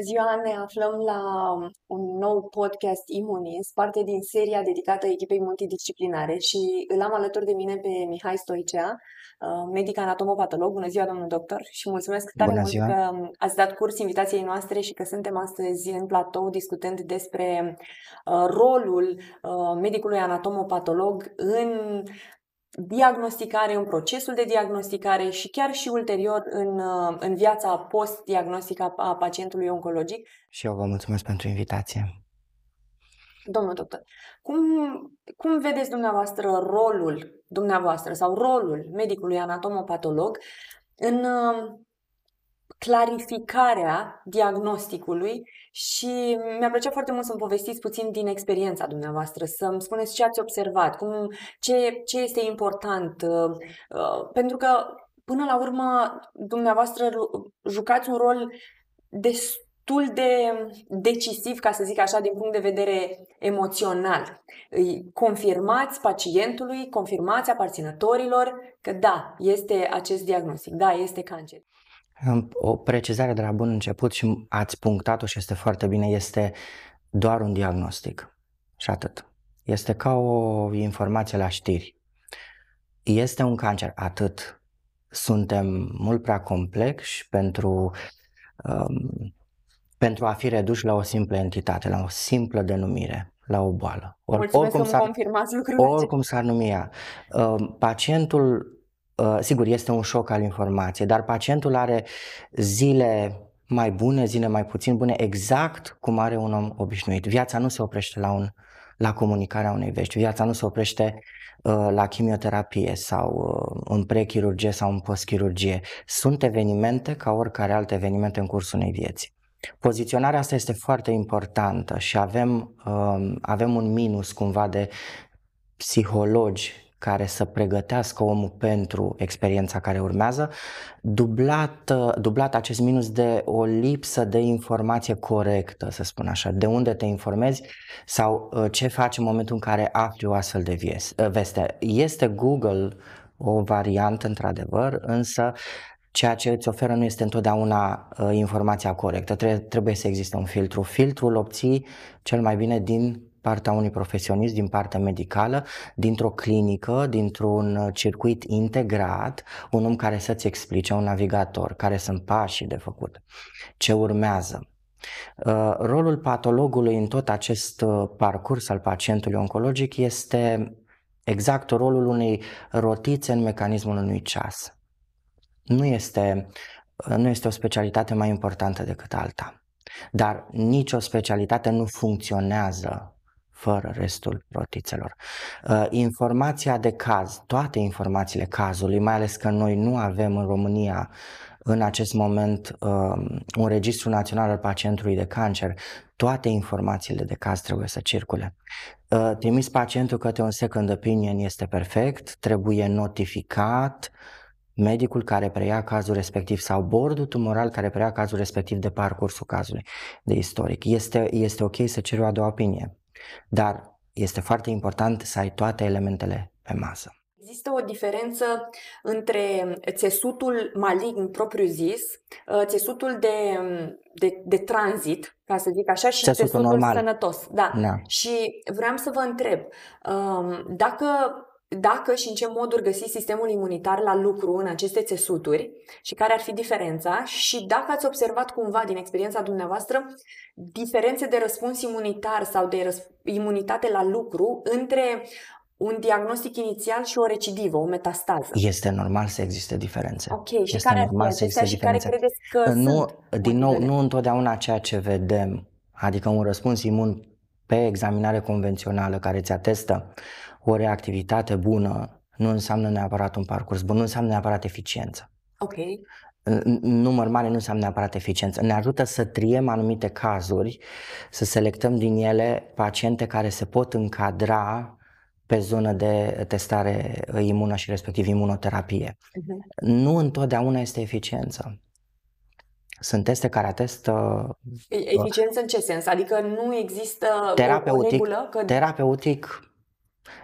ziua! Ne aflăm la un nou podcast Imunis, parte din seria dedicată echipei multidisciplinare și îl am alături de mine pe Mihai Stoicea, uh, medic anatomopatolog. Bună ziua, domnul doctor, și mulțumesc tare Bună mult ziua. că ați dat curs invitației noastre și că suntem astăzi în platou discutând despre uh, rolul uh, medicului anatomopatolog în diagnosticare, în procesul de diagnosticare și chiar și ulterior în, uh, în viața post-diagnostică a pacientului oncologic. Și eu vă mulțumesc pentru invitație. Domnul doctor, cum, cum vedeți dumneavoastră rolul dumneavoastră sau rolul medicului anatomopatolog în uh, clarificarea diagnosticului și mi-ar plăcea foarte mult să-mi povestiți puțin din experiența dumneavoastră, să-mi spuneți ce ați observat, cum, ce, ce este important, uh, uh, pentru că până la urmă dumneavoastră jucați un rol destul de decisiv, ca să zic așa, din punct de vedere emoțional. Îi confirmați pacientului, confirmați aparținătorilor că da, este acest diagnostic, da, este cancer. O precizare de la bun început și ați punctat-o și este foarte bine, este doar un diagnostic și atât. Este ca o informație la știri. Este un cancer, atât. Suntem mult prea complexi pentru, um, pentru a fi reduși la o simplă entitate, la o simplă denumire, la o boală. Or, Mulțumesc oricum că s-ar, confirmați lucrurile. Oricum s-ar numi ea. Um, pacientul Uh, sigur, este un șoc al informației, dar pacientul are zile mai bune, zile mai puțin bune, exact cum are un om obișnuit. Viața nu se oprește la, un, la comunicarea unei vești, viața nu se oprește uh, la chimioterapie sau uh, în prechirurgie sau în postchirurgie. Sunt evenimente ca oricare alte evenimente în cursul unei vieți. Poziționarea asta este foarte importantă și avem, uh, avem un minus cumva de psihologi care să pregătească omul pentru experiența care urmează, dublat, dublat acest minus de o lipsă de informație corectă, să spun așa, de unde te informezi sau uh, ce faci în momentul în care afli o astfel de uh, veste. Este Google o variantă, într-adevăr, însă ceea ce îți oferă nu este întotdeauna uh, informația corectă. Trebuie, trebuie să existe un filtru. Filtrul obții cel mai bine din partea unui profesionist, din partea medicală, dintr-o clinică, dintr-un circuit integrat, un om care să-ți explice, un navigator, care sunt pașii de făcut, ce urmează. Uh, rolul patologului în tot acest uh, parcurs al pacientului oncologic este exact rolul unei rotițe în mecanismul unui ceas. Nu este, uh, nu este o specialitate mai importantă decât alta. Dar nicio specialitate nu funcționează fără restul rotițelor. Uh, informația de caz, toate informațiile cazului, mai ales că noi nu avem în România în acest moment um, un registru național al pacientului de cancer, toate informațiile de caz trebuie să circule. Uh, trimis pacientul către un second opinion este perfect, trebuie notificat medicul care preia cazul respectiv sau bordul tumoral care preia cazul respectiv de parcursul cazului de istoric. Este, este ok să ceri o a doua opinie. Dar este foarte important să ai toate elementele pe masă. Există o diferență între țesutul malign propriu-zis, uh, țesutul de, de, de tranzit, ca să zic așa, și țesutul, țesutul normal. sănătos. Da. da. Și vreau să vă întreb, um, dacă dacă și în ce moduri găsiți sistemul imunitar la lucru în aceste țesuturi și care ar fi diferența și dacă ați observat cumva din experiența dumneavoastră diferențe de răspuns imunitar sau de răsp- imunitate la lucru între un diagnostic inițial și o recidivă, o metastază. Este normal să existe diferențe. Ok, și este care normal să existe și diferențe. care credeți că nu, sunt? Din nou, nu întotdeauna ceea ce vedem, adică un răspuns imun pe examinare convențională care ți atestă o reactivitate bună nu înseamnă neapărat un parcurs bun, nu înseamnă neapărat eficiență. Ok. Număr mare nu înseamnă neapărat eficiență. Ne ajută să triem anumite cazuri, să selectăm din ele paciente care se pot încadra pe zonă de testare imună și respectiv imunoterapie. Uh-huh. Nu întotdeauna este eficiență. Sunt teste care atestă... Eficiență în ce sens? Adică nu există terapeutic, o regulă? Că... Terapeutic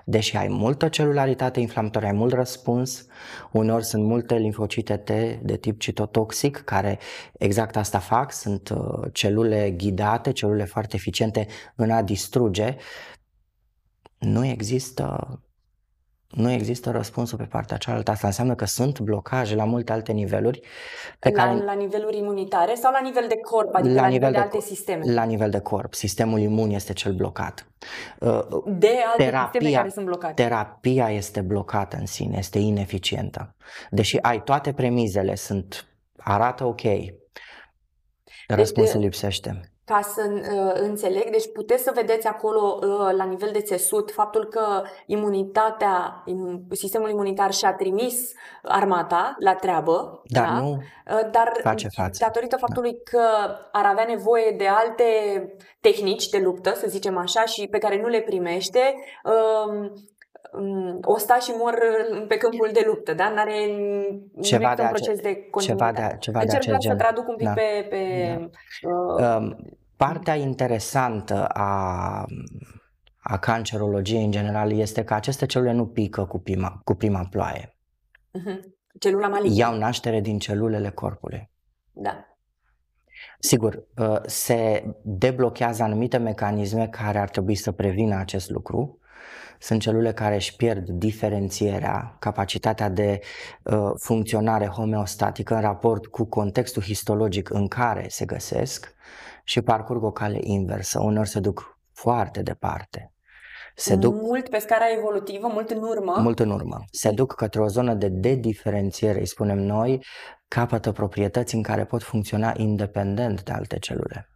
Deși ai multă celularitate inflamatorie, ai mult răspuns, uneori sunt multe limfocite T de tip citotoxic care exact asta fac, sunt uh, celule ghidate, celule foarte eficiente în a distruge, nu există nu există răspunsul pe partea cealaltă. Asta înseamnă că sunt blocaje la multe alte niveluri. Pe la, care... la niveluri imunitare sau la nivel de corp, adică la, la nivel, de, de alte sisteme? La nivel de corp. Sistemul imun este cel blocat. Uh, de alte terapia, sisteme care sunt blocate. Terapia este blocată în sine, este ineficientă. Deși ai toate premizele, sunt arată ok, deci, răspunsul deci, lipsește ca să uh, înțeleg. Deci puteți să vedeți acolo uh, la nivel de țesut faptul că imunitatea, sistemul imunitar și-a trimis armata la treabă. Dar da? nu uh, dar face față. datorită faptului da. că ar avea nevoie de alte tehnici de luptă, să zicem așa, și pe care nu le primește, uh, o sta și mor pe câmpul de luptă, da? N-are ceva de un proces de continuitate. Ceva de, ceva Încerc de să gen. traduc un pic da. pe... pe da. uh, Partea interesantă a, a cancerologiei în general este că aceste celule nu pică cu prima, cu prima ploaie. Uh-huh. Celula malignă. Iau naștere din celulele corpului. Da. Sigur, uh, se deblochează anumite mecanisme care ar trebui să prevină acest lucru sunt celule care își pierd diferențierea, capacitatea de uh, funcționare homeostatică în raport cu contextul histologic în care se găsesc și parcurg o cale inversă. Uneori se duc foarte departe. Se duc mult pe scara evolutivă, mult în urmă. Mult în urmă. Se duc către o zonă de dediferențiere, îi spunem noi, capătă proprietăți în care pot funcționa independent de alte celule.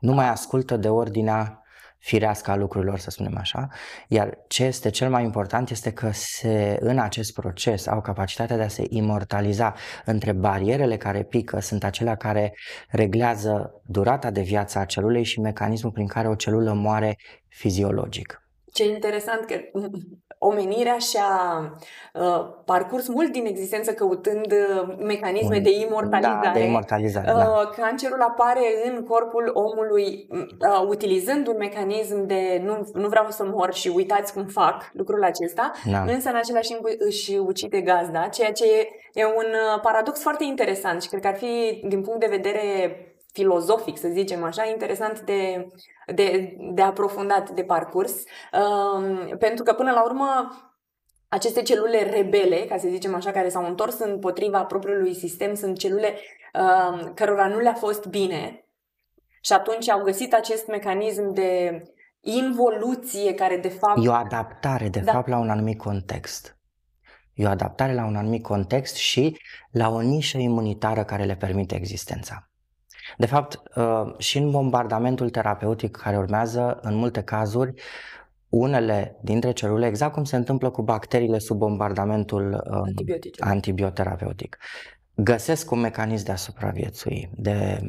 Nu mai ascultă de ordinea firească a lucrurilor, să spunem așa. Iar ce este cel mai important este că se, în acest proces au capacitatea de a se imortaliza între barierele care pică, sunt acelea care reglează durata de viață a celulei și mecanismul prin care o celulă moare fiziologic. Ce interesant că omenirea și-a uh, parcurs mult din existență căutând uh, mecanisme de imortalizare. Da, de imortalizare uh, da. Cancerul apare în corpul omului uh, utilizând un mecanism de nu, nu vreau să mor și uitați cum fac lucrul acesta, da. însă în același timp își ucide gazda, ceea ce e un uh, paradox foarte interesant și cred că ar fi din punct de vedere filozofic, să zicem așa, interesant de, de, de aprofundat, de parcurs, um, pentru că până la urmă aceste celule rebele, ca să zicem așa, care s-au întors împotriva propriului sistem, sunt celule um, cărora nu le-a fost bine și atunci au găsit acest mecanism de involuție care de fapt... E o adaptare de da. fapt la un anumit context. E o adaptare la un anumit context și la o nișă imunitară care le permite existența. De fapt, uh, și în bombardamentul terapeutic care urmează, în multe cazuri, unele dintre celule, exact cum se întâmplă cu bacteriile sub bombardamentul um, antibioterapeutic, găsesc un mecanism de a supraviețui. De,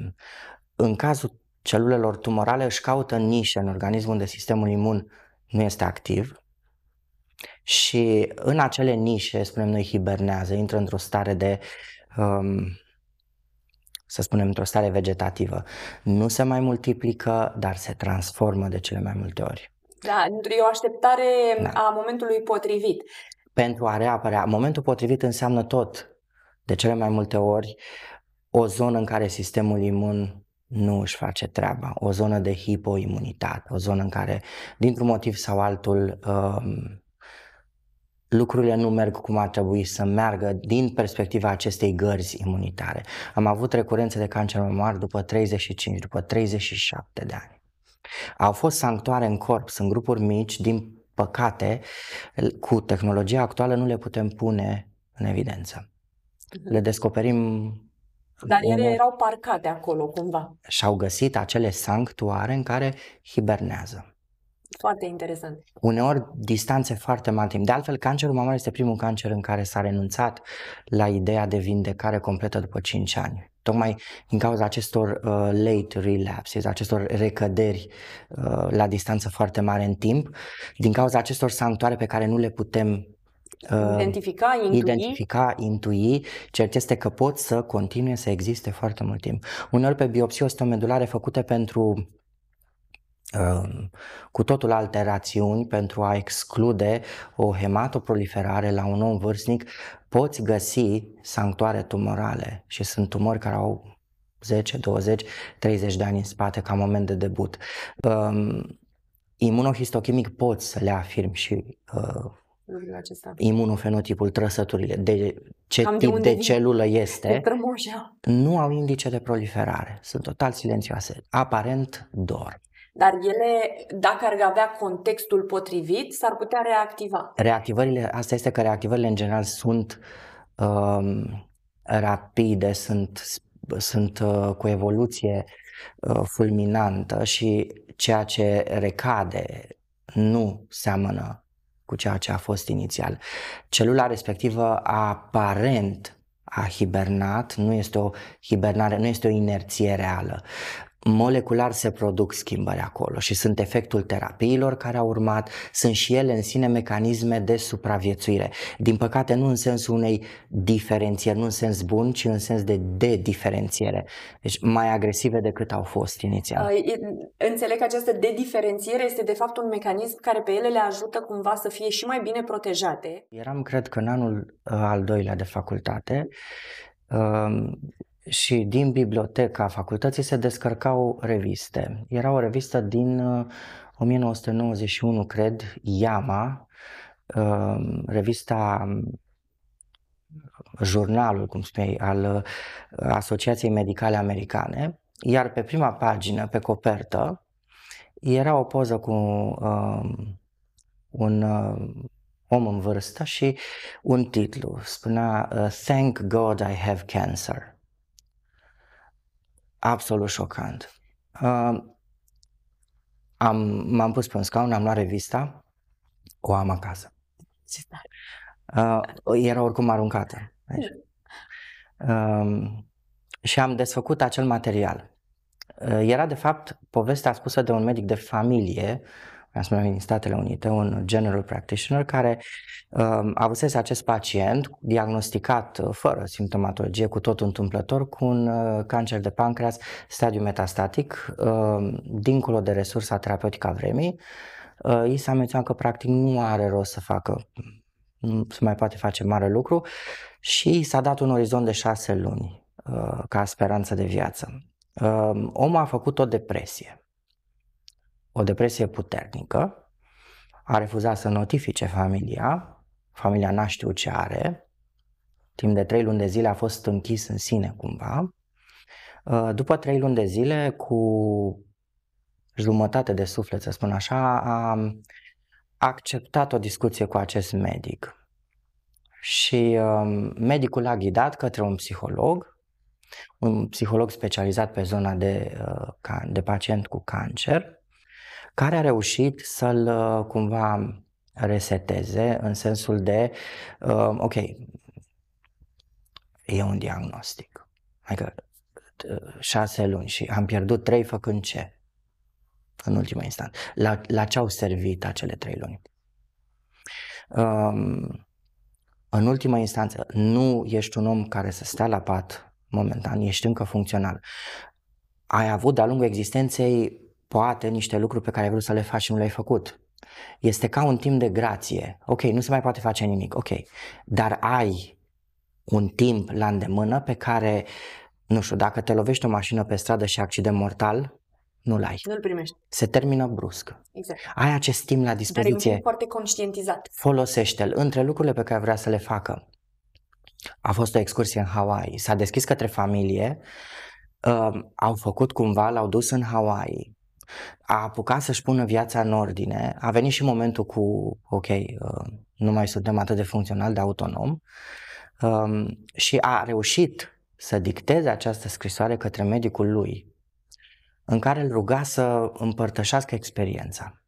în cazul celulelor tumorale își caută nișe în organism unde sistemul imun nu este activ și în acele nișe, spunem noi, hibernează, intră într-o stare de um, să spunem, într-o stare vegetativă. Nu se mai multiplică, dar se transformă de cele mai multe ori. Da, e o așteptare da. a momentului potrivit. Pentru a reapărea. Momentul potrivit înseamnă tot, de cele mai multe ori, o zonă în care sistemul imun nu își face treaba, o zonă de hipoimunitate, o zonă în care, dintr-un motiv sau altul, um, lucrurile nu merg cum ar trebui să meargă din perspectiva acestei gărzi imunitare. Am avut recurențe de cancer mamar după 35, după 37 de ani. Au fost sanctuare în corp, sunt grupuri mici, din păcate, cu tehnologia actuală nu le putem pune în evidență. Mhm. Le descoperim dar ele erau parcate acolo cumva. Și-au găsit acele sanctuare în care hibernează. Foarte interesant. Uneori distanțe foarte mari timp. De altfel, cancerul mamar este primul cancer în care s-a renunțat la ideea de vindecare completă după 5 ani. Tocmai din cauza acestor uh, late relapses, acestor recăderi uh, la distanță foarte mare în timp, din cauza acestor sanctuare pe care nu le putem uh, identifica, intui. identifica, intui, cert este că pot să continue să existe foarte mult timp. Uneori pe biopsii ostomedulare făcute pentru um, cu totul alte rațiuni pentru a exclude o hematoproliferare la un om vârstnic, poți găsi sanctuare tumorale și sunt tumori care au 10, 20, 30 de ani în spate ca moment de debut. Um, imunohistochimic poți să le afirm și uh, imunofenotipul, trăsăturile, de ce Cam tip de, de celulă este, de nu au indice de proliferare, sunt total silențioase, aparent dor. Dar ele, dacă ar avea contextul potrivit, s-ar putea reactiva. Reactivările, asta este că reactivările în general sunt um, rapide, sunt, sunt uh, cu evoluție uh, fulminantă și ceea ce recade nu seamănă cu ceea ce a fost inițial. Celula respectivă aparent a hibernat, nu este o hibernare, nu este o inerție reală molecular se produc schimbări acolo și sunt efectul terapiilor care au urmat, sunt și ele în sine mecanisme de supraviețuire. Din păcate nu în sensul unei diferențieri, nu în sens bun, ci în sens de dediferențiere. Deci mai agresive decât au fost inițial. Înțeleg că această dediferențiere este de fapt un mecanism care pe ele le ajută cumva să fie și mai bine protejate. Eram, cred că în anul uh, al doilea de facultate, uh, și din biblioteca facultății se descărcau reviste. Era o revistă din 1991, uh, cred, Yama, uh, revista jurnalul, cum spuneai, al uh, Asociației Medicale Americane, iar pe prima pagină, pe copertă, era o poză cu uh, un uh, om în vârstă și un titlu, spunea Thank God I have cancer absolut șocant. Uh, am, m-am pus pe un scaun, am luat revista, o am acasă. Uh, era oricum aruncată. Uh, și am desfăcut acel material. Uh, era de fapt povestea spusă de un medic de familie spune din Statele Unite, un general practitioner care uh, avusese acest pacient diagnosticat uh, fără simptomatologie, cu tot întâmplător, cu un uh, cancer de pancreas stadiu metastatic, uh, dincolo de resursa terapeutică a vremii. Uh, i s-a menționat că practic nu are rost să facă, nu se mai poate face mare lucru și s-a dat un orizont de șase luni uh, ca speranță de viață. Uh, omul a făcut o depresie o depresie puternică, a refuzat să notifice familia, familia n-a știut ce are, timp de trei luni de zile a fost închis în sine cumva. Uh, după trei luni de zile, cu jumătate de suflet, să spun așa, a acceptat o discuție cu acest medic. Și um, medicul l-a ghidat către un psiholog, un psiholog specializat pe zona de, uh, de pacient cu cancer, care a reușit să-l uh, cumva reseteze în sensul de, uh, ok, e un diagnostic. Adică uh, șase luni și am pierdut trei făcând ce? În ultima instanță. La, la ce au servit acele trei luni? Um, în ultima instanță, nu ești un om care să stea la pat momentan, ești încă funcțional. Ai avut de-a lungul existenței poate niște lucruri pe care ai vrut să le faci și nu le-ai făcut. Este ca un timp de grație. Ok, nu se mai poate face nimic, ok. Dar ai un timp la îndemână pe care, nu știu, dacă te lovești o mașină pe stradă și accident mortal, nu-l ai. Nu-l primești. Se termină brusc. Exact. Ai acest timp la dispoziție. Dar e foarte conștientizat. Folosește-l. Între lucrurile pe care vrea să le facă. A fost o excursie în Hawaii. S-a deschis către familie. Uh, au făcut cumva, l-au dus în Hawaii a apucat să-și pună viața în ordine, a venit și momentul cu, ok, uh, nu mai suntem atât de funcțional, de autonom, um, și a reușit să dicteze această scrisoare către medicul lui, în care îl ruga să împărtășească experiența.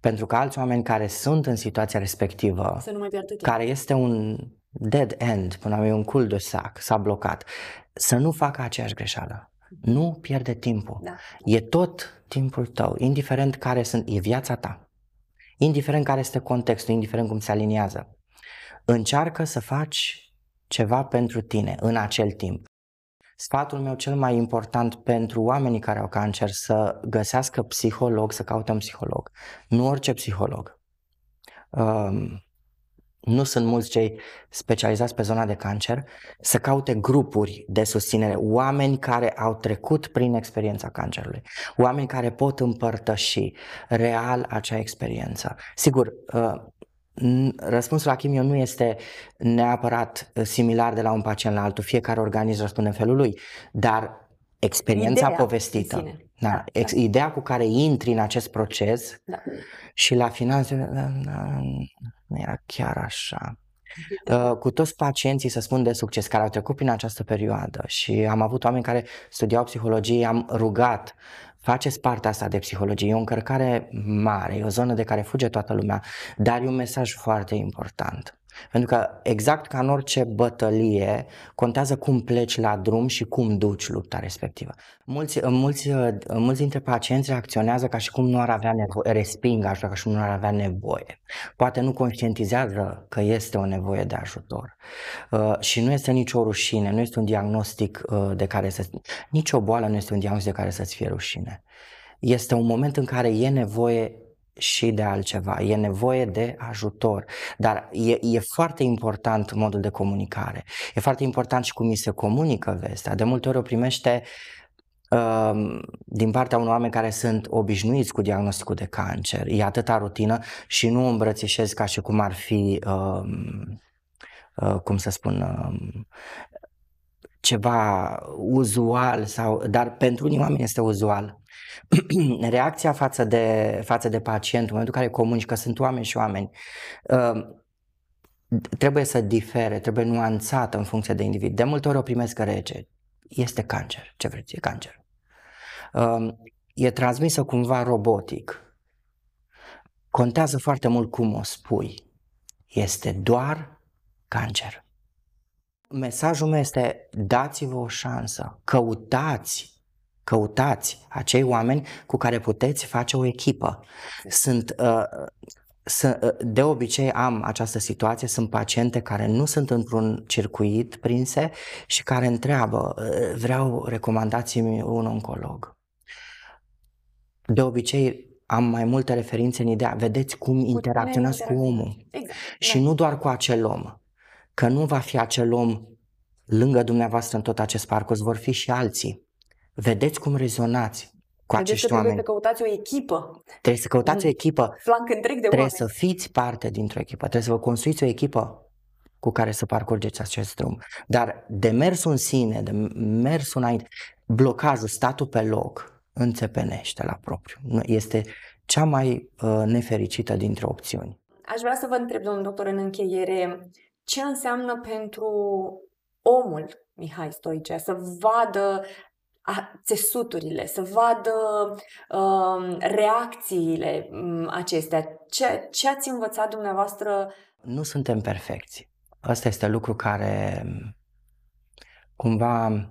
Pentru că alți oameni care sunt în situația respectivă, să nu mai care este un dead end, până la un cul de sac, s-a blocat, să nu facă aceeași greșeală. Nu pierde timpul. Da. E tot timpul tău, indiferent care sunt, e viața ta. Indiferent care este contextul, indiferent cum se aliniază. Încearcă să faci ceva pentru tine în acel timp. Sfatul meu cel mai important pentru oamenii care au cancer să găsească psiholog, să caute un psiholog. Nu orice psiholog. Um, nu sunt mulți cei specializați pe zona de cancer, să caute grupuri de susținere, oameni care au trecut prin experiența cancerului, oameni care pot împărtăși real acea experiență. Sigur, uh, Răspunsul la chimio nu este neapărat similar de la un pacient la altul, fiecare organism răspunde în felul lui, dar experiența ideea povestită, da, da, ex, da. ideea cu care intri în acest proces da. și la final nu era chiar așa. Uh, cu toți pacienții, să spun, de succes care au trecut prin această perioadă și am avut oameni care studiau psihologie, am rugat faceți partea asta de psihologie, e o încărcare mare, e o zonă de care fuge toată lumea, dar e un mesaj foarte important. Pentru că exact ca în orice bătălie, contează cum pleci la drum și cum duci lupta respectivă. Mulți, mulți, mulți dintre pacienți reacționează ca și cum nu ar avea nevoie, resping așa ca și cum nu ar avea nevoie. Poate nu conștientizează că este o nevoie de ajutor. Uh, și nu este nicio rușine, nu este un diagnostic uh, de care să... Nici o boală nu este un diagnostic de care să-ți fie rușine. Este un moment în care e nevoie și de altceva, e nevoie de ajutor, dar e, e foarte important modul de comunicare, e foarte important și cum mi se comunică vestea. De multe ori o primește uh, din partea unor oameni care sunt obișnuiți cu diagnosticul de cancer, e atâta rutină și nu o îmbrățișez ca și cum ar fi, uh, uh, cum să spun, uh, ceva uzual, sau, dar pentru unii oameni este uzual. reacția față de, față de pacient, în momentul în care comunici că sunt oameni și oameni, uh, trebuie să difere, trebuie nuanțată în funcție de individ. De multe ori o primesc rece. Este cancer. Ce vreți? E cancer. Uh, e transmisă cumva robotic. Contează foarte mult cum o spui. Este doar cancer. Mesajul meu este dați-vă o șansă, căutați Căutați acei oameni cu care puteți face o echipă. Sunt, uh, să, uh, de obicei am această situație, sunt paciente care nu sunt într-un circuit prinse și care întreabă, uh, vreau recomandații un oncolog. De obicei am mai multe referințe în ideea, vedeți cum interacționați cu omul. Exact. Și da. nu doar cu acel om, că nu va fi acel om lângă dumneavoastră în tot acest parcurs, vor fi și alții. Vedeți cum rezonați cu Vedeți acești că oameni. Trebuie să căutați o echipă. Trebuie să căutați o echipă. Flanc întreg de Trebuie oameni. să fiți parte dintr-o echipă. Trebuie să vă construiți o echipă cu care să parcurgeți acest drum. Dar demersul în sine, de mersul înainte, blocajul, statul pe loc, înțepenește la propriu. Este cea mai uh, nefericită dintre opțiuni. Aș vrea să vă întreb, domnul doctor, în încheiere, ce înseamnă pentru omul Mihai Stoicea să vadă țesuturile, să vadă uh, reacțiile um, acestea. Ce, ce ați învățat dumneavoastră? Nu suntem perfecți. Asta este lucru care cumva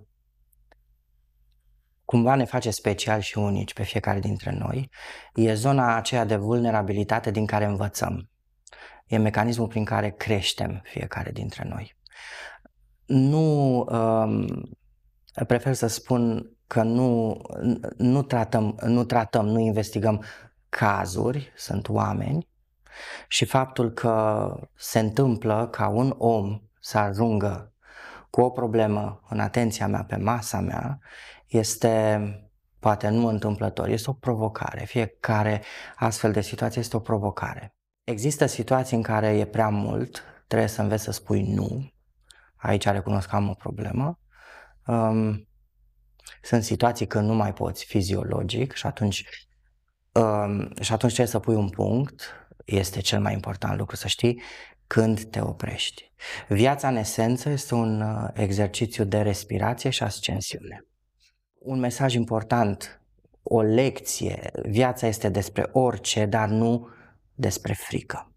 cumva ne face special și unici pe fiecare dintre noi. E zona aceea de vulnerabilitate din care învățăm. E mecanismul prin care creștem fiecare dintre noi. Nu um, prefer să spun că nu, nu, tratăm, nu tratăm, nu investigăm cazuri, sunt oameni și faptul că se întâmplă ca un om să ajungă cu o problemă în atenția mea, pe masa mea, este poate nu întâmplător, este o provocare. Fiecare astfel de situație este o provocare. Există situații în care e prea mult, trebuie să înveți să spui nu, aici recunosc că am o problemă, Um, sunt situații când nu mai poți fiziologic și atunci, um, și atunci trebuie să pui un punct, este cel mai important lucru să știi, când te oprești. Viața în esență este un uh, exercițiu de respirație și ascensiune. Un mesaj important, o lecție, viața este despre orice, dar nu despre frică.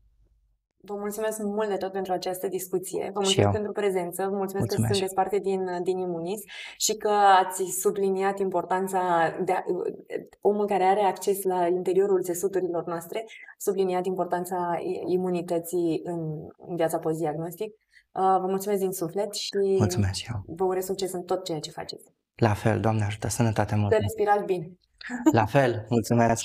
Vă mulțumesc mult de tot pentru această discuție. Vă mulțumesc pentru prezență, vă mulțumesc, mulțumesc că sunteți parte din, din Imunis și că ați subliniat importanța de a, omul care are acces la interiorul țesuturilor noastre, subliniat importanța imunității în, în viața post-diagnostic. Uh, vă mulțumesc din suflet și mulțumesc eu. vă urez succes în tot ceea ce faceți. La fel, Doamne ajută, sănătate mult. Să respirați bine. La fel, mulțumesc.